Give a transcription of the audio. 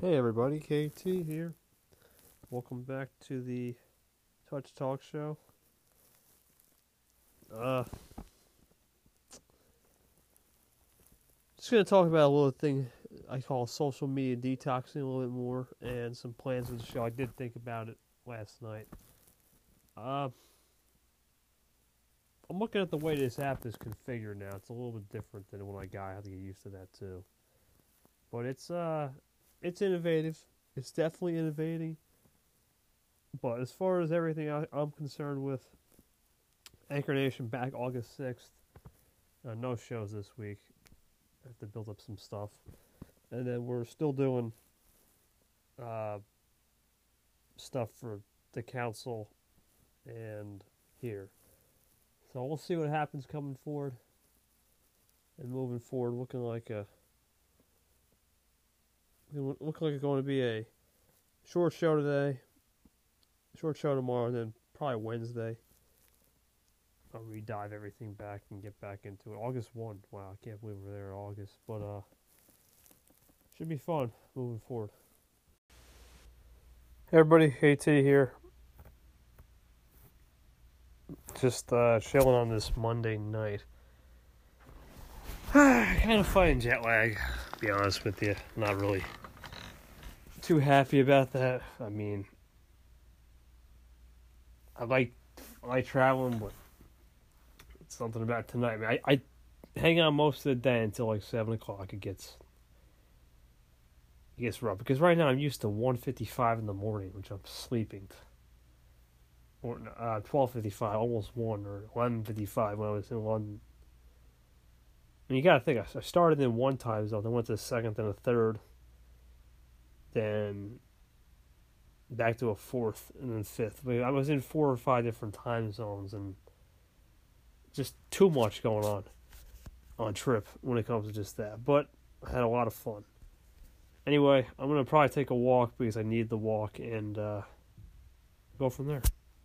Hey everybody, KT here. Welcome back to the Touch Talk Show. Uh, just gonna talk about a little thing I call social media detoxing a little bit more, and some plans for the show. I did think about it last night. Uh, I'm looking at the way this app is configured now. It's a little bit different than when I got. I have to get used to that too. But it's uh it's innovative. It's definitely innovating. But as far as everything I, am concerned with, Anchor Nation back August 6th. Uh, no shows this week. I have to build up some stuff. And then we're still doing uh, stuff for the council and here. So we'll see what happens coming forward and moving forward, looking like a looking like it's going to be a short show today, short show tomorrow, and then probably Wednesday. I'll re-dive everything back and get back into it. August one. Wow, I can't believe we're there in August, but uh, should be fun moving forward. Hey everybody, KT here. Just uh, chilling on this Monday night. kind of fighting jet lag, be honest with you. Not really too happy about that. I mean, I like I like traveling, but it's something about tonight. I, mean, I, I hang on most of the day until like seven o'clock. It gets it gets rough because right now I'm used to one fifty five in the morning, which I'm sleeping. Or uh, twelve fifty five, almost one, or eleven fifty five when I was in London. You gotta think, I started in one time zone, then went to the second, then a third then back to a fourth and then fifth. I was in four or five different time zones and just too much going on on trip when it comes to just that. But I had a lot of fun. Anyway, I'm gonna probably take a walk because I need the walk and uh, go from there.